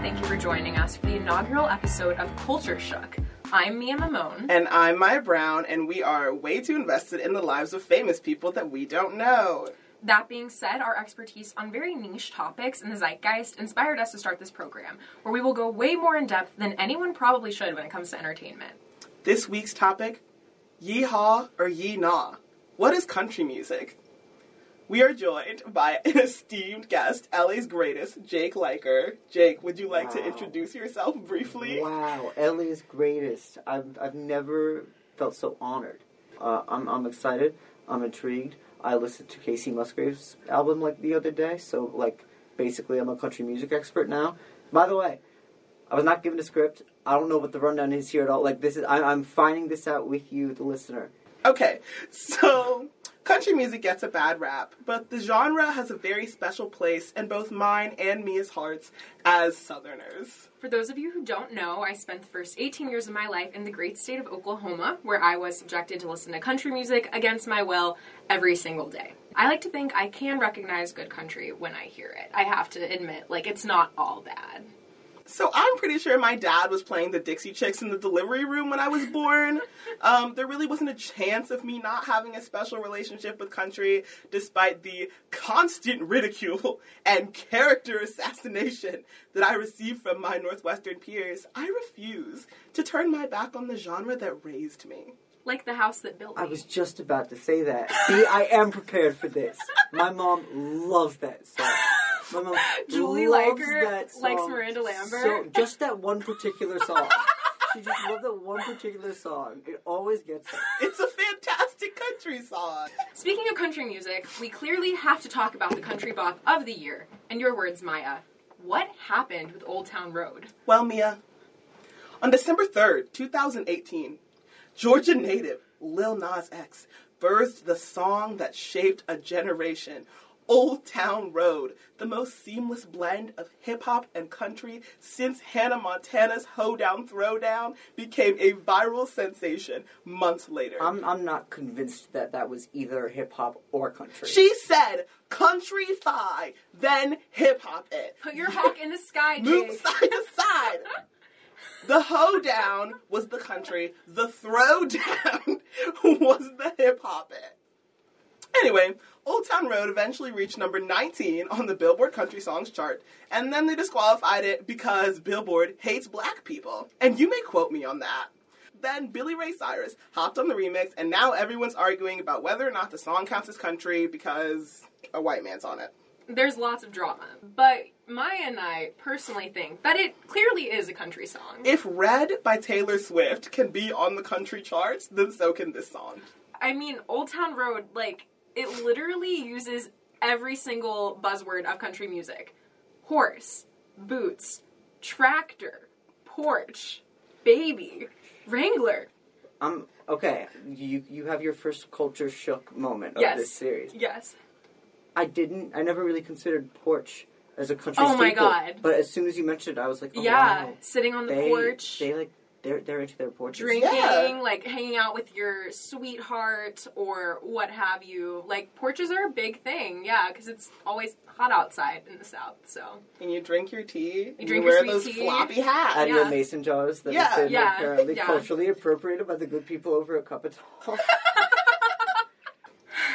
thank you for joining us for the inaugural episode of Culture Shook. I'm Mia Mamone. And I'm Maya Brown, and we are way too invested in the lives of famous people that we don't know. That being said, our expertise on very niche topics in the zeitgeist inspired us to start this program, where we will go way more in depth than anyone probably should when it comes to entertainment. This week's topic Yeehaw or Yee Naw? What is country music? We are joined by an esteemed guest, LA's greatest, Jake Liker. Jake, would you like Wow. to introduce yourself briefly? Wow, LA's greatest. I've, I've never felt so honored. Uh, I'm, I'm excited. I'm intrigued. I listened to Kacey Musgraves' album like the other day, so like basically I'm a country music expert now. By the way, I was not given a script. I don't know what the rundown is here at all. Like this is I, I'm finding this out with you, the listener. Okay, so country music gets a bad rap, but the genre has a very special place in both mine and Mia's hearts as Southerners. For those of you who don't know, I spent the first 18 years of my life in the great state of Oklahoma, where I was subjected to listen to country music against my will every single day. I like to think I can recognize good country when I hear it. I have to admit, like, it's not all bad. So I'm pretty sure my dad was playing the Dixie Chicks in the delivery room when I was born. Um, there really wasn't a chance of me not having a special relationship with country, despite the constant ridicule and character assassination that I received from my Northwestern peers. I refuse to turn my back on the genre that raised me. Like the house that built me. I was just about to say that. See, I am prepared for this. My mom loves that song. My mom Julie loves Liker that likes Miranda Lambert. So just that one particular song. she just loved that one particular song. It always gets her. It's a fantastic country song. Speaking of country music, we clearly have to talk about the country bop of the year. And your words, Maya. What happened with Old Town Road? Well, Mia, on December 3rd, 2018, Georgia native Lil Nas X birthed the song that shaped a generation. Old Town Road, the most seamless blend of hip hop and country since Hannah Montana's Hoedown Throwdown became a viral sensation months later. I'm I'm not convinced that that was either hip hop or country. she said, country thigh, then hip hop it. Put your hawk in the sky, Move side to side. The hoedown was the country. The throwdown was the hip hop it. Anyway, Old Town Road eventually reached number 19 on the Billboard Country Songs chart, and then they disqualified it because Billboard hates black people. And you may quote me on that. Then Billy Ray Cyrus hopped on the remix, and now everyone's arguing about whether or not the song counts as country because a white man's on it. There's lots of drama. But Maya and I personally think that it clearly is a country song. If Red by Taylor Swift can be on the country charts, then so can this song. I mean, Old Town Road, like, it literally uses every single buzzword of country music horse, boots, tractor, porch, baby, Wrangler. I'm okay. You you have your first culture shook moment of Yes. this series. Yes. I didn't. I never really considered porch as a country. Oh my God. But as soon as you mentioned it, I was like, oh, yeah. wow. Sitting on the They, porch. They like they're they're into their porches. drinking, Yeah. like hanging out with your sweetheart or what have you. Like porches are a big thing, yeah, because it's always hot outside in the south. So And you drink your tea. and drink you your wear those tea. floppy hats. Out Yeah. your mason jars that Yeah. have been Yeah. apparently Yeah. culturally appropriated by the good people over at Cup of Tea.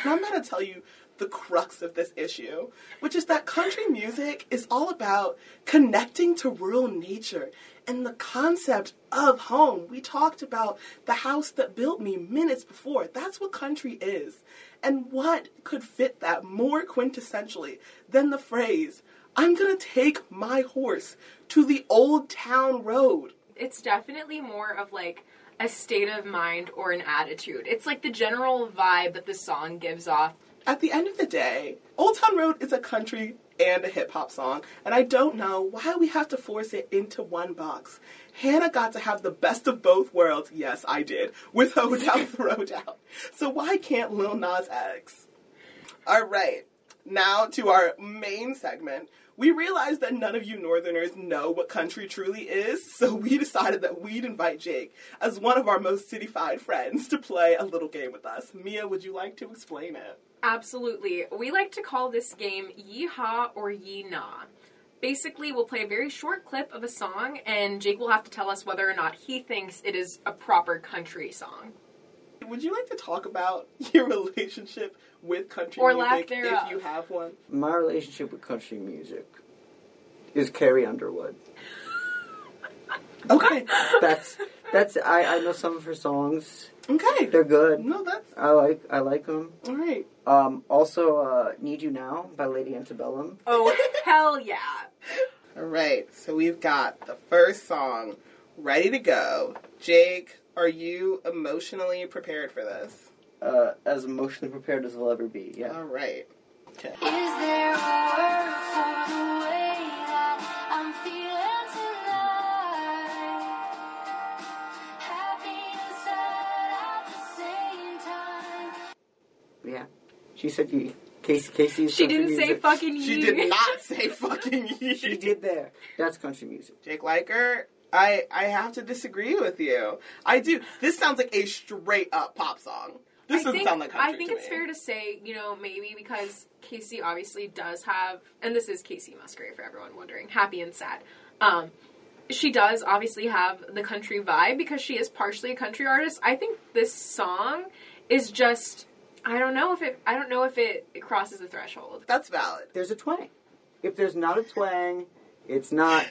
And I'm going to tell you the crux of this issue, which is that country music is all about connecting to rural nature and the concept of home. We talked about the house that built me minutes before. That's what country is. And what could fit that more quintessentially than the phrase, I'm going to take my horse to the old town road? it's definitely more of like a state of mind or an attitude. It's like the general vibe that the song gives off. at the end of the day, Old Town Road is a country and a hip hop song, and I don't know why we have to force it into one box. Hannah got to have the best of both worlds. Yes, I did with Hoedown Throwdown. So why can't Lil Nas X? All right, now to our main segment. We realized that none of you Northerners know what country truly is, so we decided that we'd invite Jake as one of our most cityfied friends to play a little game with us. Mia, would you like to explain it? Absolutely. We like to call this game Yeehaw or Yee Nah. Basically, we'll play a very short clip of a song, and Jake will have to tell us whether or not he thinks it is a proper country song. Would you like to talk about your relationship with country Or music lack thereof. if you have one? My relationship with country music is Carrie Underwood. Okay. That's that's I, I know some of her songs. Okay. They're good. No, that's I like I like them. all right. Um, also, uh, "Need You Now" by Lady Antebellum. Oh, hell yeah. All right. So we've got the first song ready to go. Jake, are you emotionally prepared for this? Uh, as emotionally prepared as I'll ever be. Yeah. All right. Okay. She said you. Kacey. Kacey. She didn't say fucking you. She did not say fucking ye. She did there. That's country music. Jake Liker, I I have to disagree with you. I do. This sounds like a straight up pop song. This I doesn't think, sound like country I think to it's me. fair to say, you know, maybe because Kacey obviously does have, and this is Kacey Musgrave for everyone wondering, happy and sad. Um, she does obviously have the country vibe because she is partially a country artist. I think this song is just, I don't know if it, I don't know if it, it crosses the threshold. That's valid. There's a twang. If there's not a twang, it's not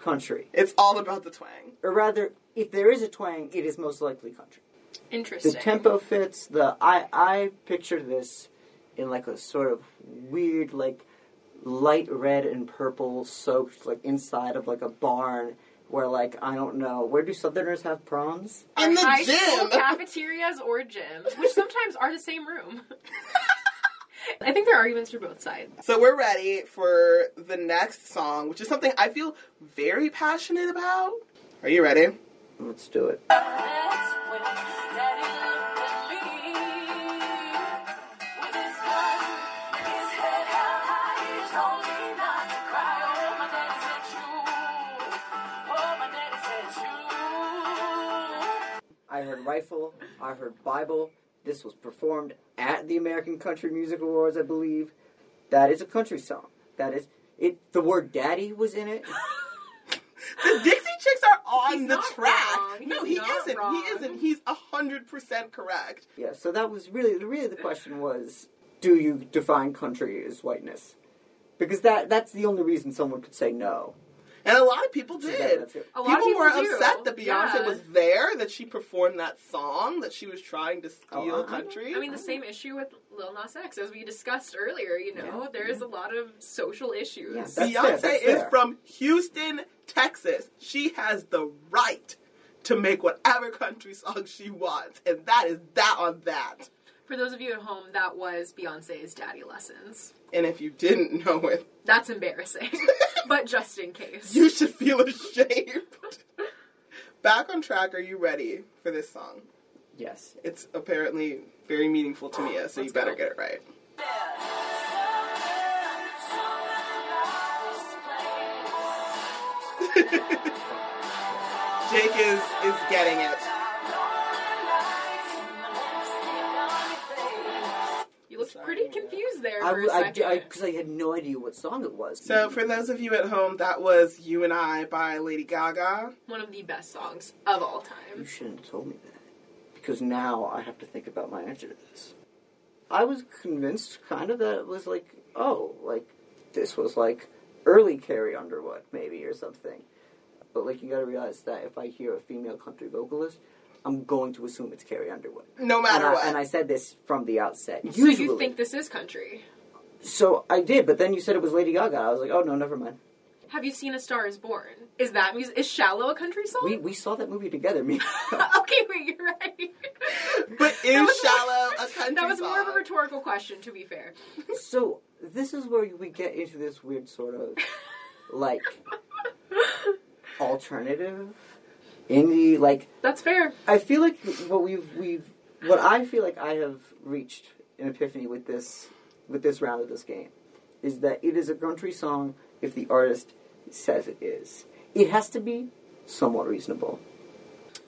country. It's all about the twang. Or rather, if there is a twang, it is most likely country. Interesting. The Interesting. tempo fits. The I I picture this in like a sort of weird like light red and purple soaked like inside of like a barn where like I don't know where do Southerners have proms? In the high school gym. cafeterias or gyms, which sometimes are the same room. I think there are arguments for both sides. So we're ready for the next song, which is something I feel very passionate about. Are you ready? Let's do it. Rifle. I heard Bible. This was performed at the American Country Music Awards, I believe. That is a country song. That is it. The word "daddy" was in it. The Dixie Chicks are on He's the track. No, he isn't. wrong. He isn't. He's a hundred percent correct. Yeah, so that was really, really the question was, do you define country as whiteness? Because that that's the only reason someone could say no. And a lot of people did. that- A lot of people were do. upset that Beyonce Yeah. was there, that she performed that song, that she was trying to oh, steal Oh, I- country. I mean, the same issue with Lil Nas X, as we discussed earlier. You know, Yeah, there is a lot of social issues. Yeah, that's fair, Beyonce is fair. from Houston, Texas. She has the right to make whatever country song she wants, and that is that on that. For those of you at home, that was Beyonce's daddy lessons. And if you didn't know it, That's embarrassing, but just in case. you should feel ashamed. Back on track, are you ready for this song? Yes. It's apparently very meaningful to Mia, so you Let's better go. get it right. Jake is is getting it. Pretty confused there I, for a I, second. I, because I had no idea what song it was. So, for those of you at home, that was "You and I" by Lady Gaga. One of the best songs of all time. You shouldn't have told me that. Because now I have to think about my answer to this. I was convinced, kind of, that it was like, oh, like, this was like early Carrie Underwood, maybe, or something. But, like, you gotta realize that if I hear a female country vocalist, I'm going to assume it's Carrie Underwood. No And matter I, what. and I said this from the outset. So Usually. you think this is country? So I did, but then you said it was Lady Gaga. I was like, oh, no, never mind. Have you seen A Star Is Born? Is that music? Is "Shallow" a country song? We, we saw that movie together, me. okay, wait, you're right. but is "Shallow" a country song? That was more of a rhetorical question, to be fair. So this is where we get into this weird sort of like alternative indie. Like That's fair. I feel like what we've we've what I feel like I have reached an epiphany with this with this round of this game is that it is a country song if the artist says it is. It has to be somewhat reasonable.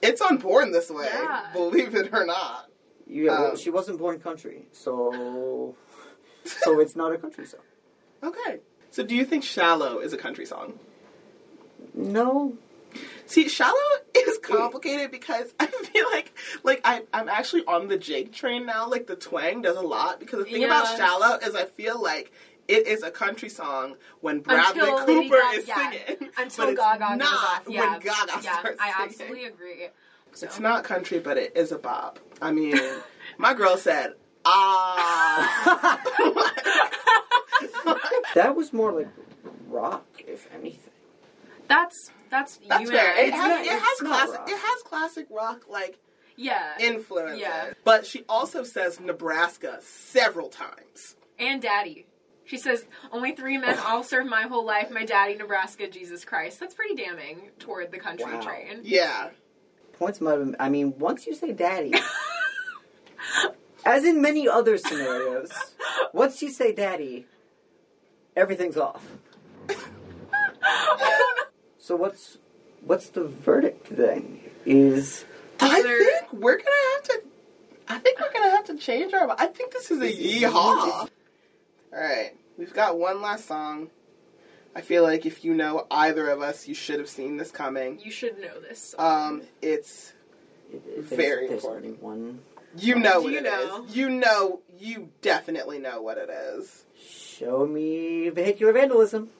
It's unborn this way, Yeah. believe it or not. Yeah, well, Um, she wasn't born country, so so it's not a country song. Okay. So do you think "Shallow" is a country song? No. See, "Shallow" is complicated because I feel like like I I'm actually on the Jake train now. Like the twang does a lot because the thing about Yeah. "Shallow" is I feel like. It is a country song when Bradley Until Cooper Gaga- is yeah. singing. Until but Gaga goes not off. Yeah. when Gaga yeah, starts I singing. absolutely agree. So. It's not country, but it is a bop. I mean, my girl said, ah. That was more like rock, if anything. That's that's That's you fair. and It has, not- it has classic. rock. It has classic rock like yeah, influences. Yeah. But she also says Nebraska several times. and Daddy. She says, "Only three men I'll serve my whole life: my daddy, Nebraska, Jesus Christ." That's pretty damning toward the country Wow. train. Yeah. Points might have, I mean, once you say daddy, as in many other scenarios, once you say daddy, everything's off. So what's what's the verdict then? Is I there- think we're gonna have to. I think we're gonna have to change our. I think this is a This is- yeehaw. All right, we've got one last song. I feel like if you know either of us, you should have seen this coming. You should know this. Um, it's it- it- Very there's important. only one? you know what you it is. know? You know, you definitely know what it is. Show me vehicular vandalism.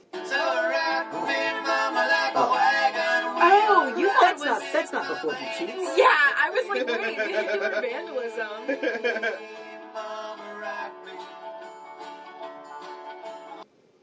Oh, you thought it That's was not that's not before he cheats. Yeah, I was like, wait, vandalism.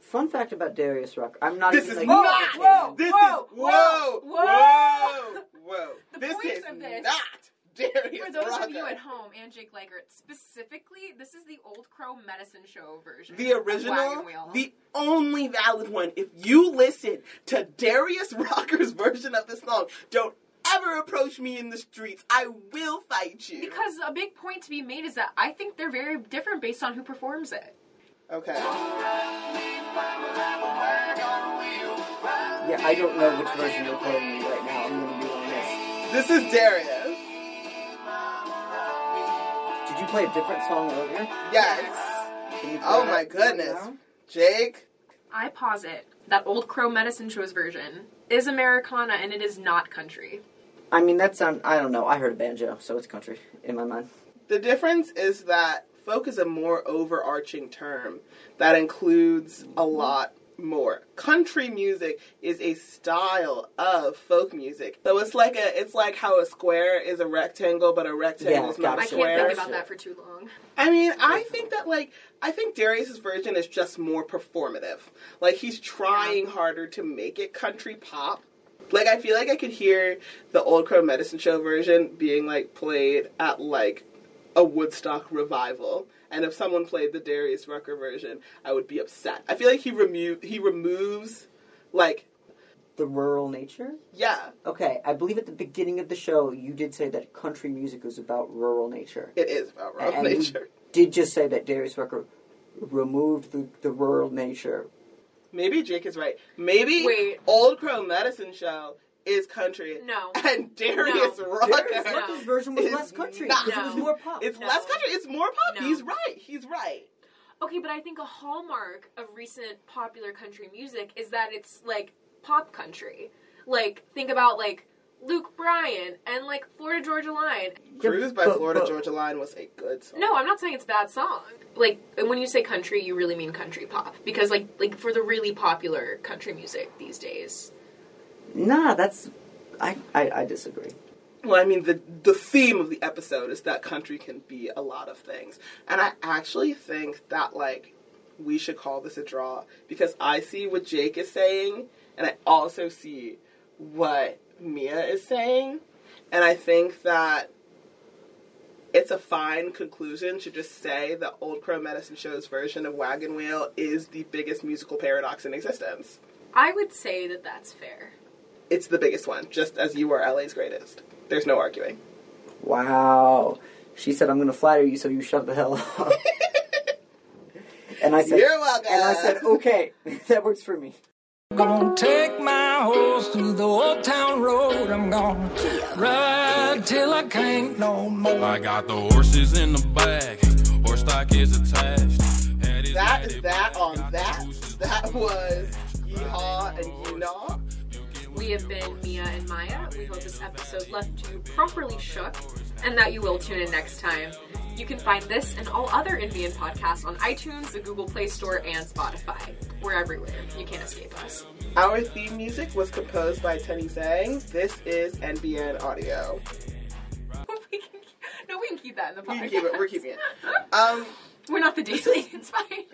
Fun fact about Darius Rucker. I'm not This even is like, not. whoa, this whoa, is whoa, whoa, whoa, whoa. The this point is of this- not Darius For those Rucker. of you at home and Jake Leggert, specifically, this is the Old Crow Medicine Show version. The of original, Wagon Wheel. the only valid one. If you listen to Darius Rucker's version of this song, don't ever approach me in the streets. I will fight you. because a big point to be made is that I think they're very different based on who performs it. okay. Yeah, I don't know which version you're playing me right now. I'm gonna be honest. This is Darius. Play a different song earlier? Yes. Can you oh play Oh that my goodness. now? Jake. I posit that Old Crow Medicine Show's version is Americana and it is not country. I mean, that sound. I don't know. I heard a banjo, so it's country in my mind. The difference is that folk is a more overarching term that includes a lot more. Country music is a style of folk music. So it's like a it's like how a square is a rectangle but a rectangle Yeah, is not gotcha. a I square. can't think about that for too long. I mean, I think that like I think Darius's version is just more performative. Like he's trying harder to make it country pop. Like I feel like I could hear the Old Crow Medicine Show version being like played at like a Woodstock revival. And if someone played the Darius Rucker version, I would be upset. I feel like he remo- he removes like The rural nature. yeah, Okay, I believe at the beginning of the show you did say that country music was about rural nature. it is about raw and you nature. did just say that Darius Rucker removed the, the rural nature. Maybe Jake is right. Maybe Wait. Old Crow Medicine Show is country. No. And Darius No. Rucker. Darius No. Rucker's version was It's less country not. because it was more pop. It's No. less country. It's more pop. No. He's right. He's right. Okay, but I think a hallmark of recent popular country music is that it's like pop country. Like think about like Luke Bryan and like Florida Georgia Line. Cruise by Florida Georgia Line was a good song. No, I'm not saying it's a bad song. Like and when you say country, you really mean country pop because like like for the really popular country music these days. Nah, that's I, I I disagree. Well, I mean, the the theme of the episode is that country can be a lot of things, and I actually think that like we should call this a draw because I see what Jake is saying, and I also see what Mia is saying, and I think that it's a fine conclusion to just say that Old Crow Medicine Show's version of Wagon Wheel is the biggest musical paradox in existence. I would say that that's fair. It's the biggest one, just as you are LA's greatest. There's no arguing. Wow. She said, "I'm going to flatter you, so you shut the hell up." and I said, You're welcome. and I said, "Okay, that works for me." Gonna take my horse through the old town road. I'm gonna ride till I can't no more. I got the horses in the back, horse stock is attached. Head is That headed is that back, on that. That was Yeehaw and Yeehaw. We have been Mia and Maya. We hope this episode left you properly shook and that you will tune in next time. You can find this and all other NBN podcasts on iTunes, the Google Play Store, and Spotify. We're everywhere. You can't escape us. Our theme music was composed by Tenny Zhang. This is NBN Audio. We can- no, we can keep that in the podcast. We can keep it. We're keeping it. Um, We're not the daily. It's fine.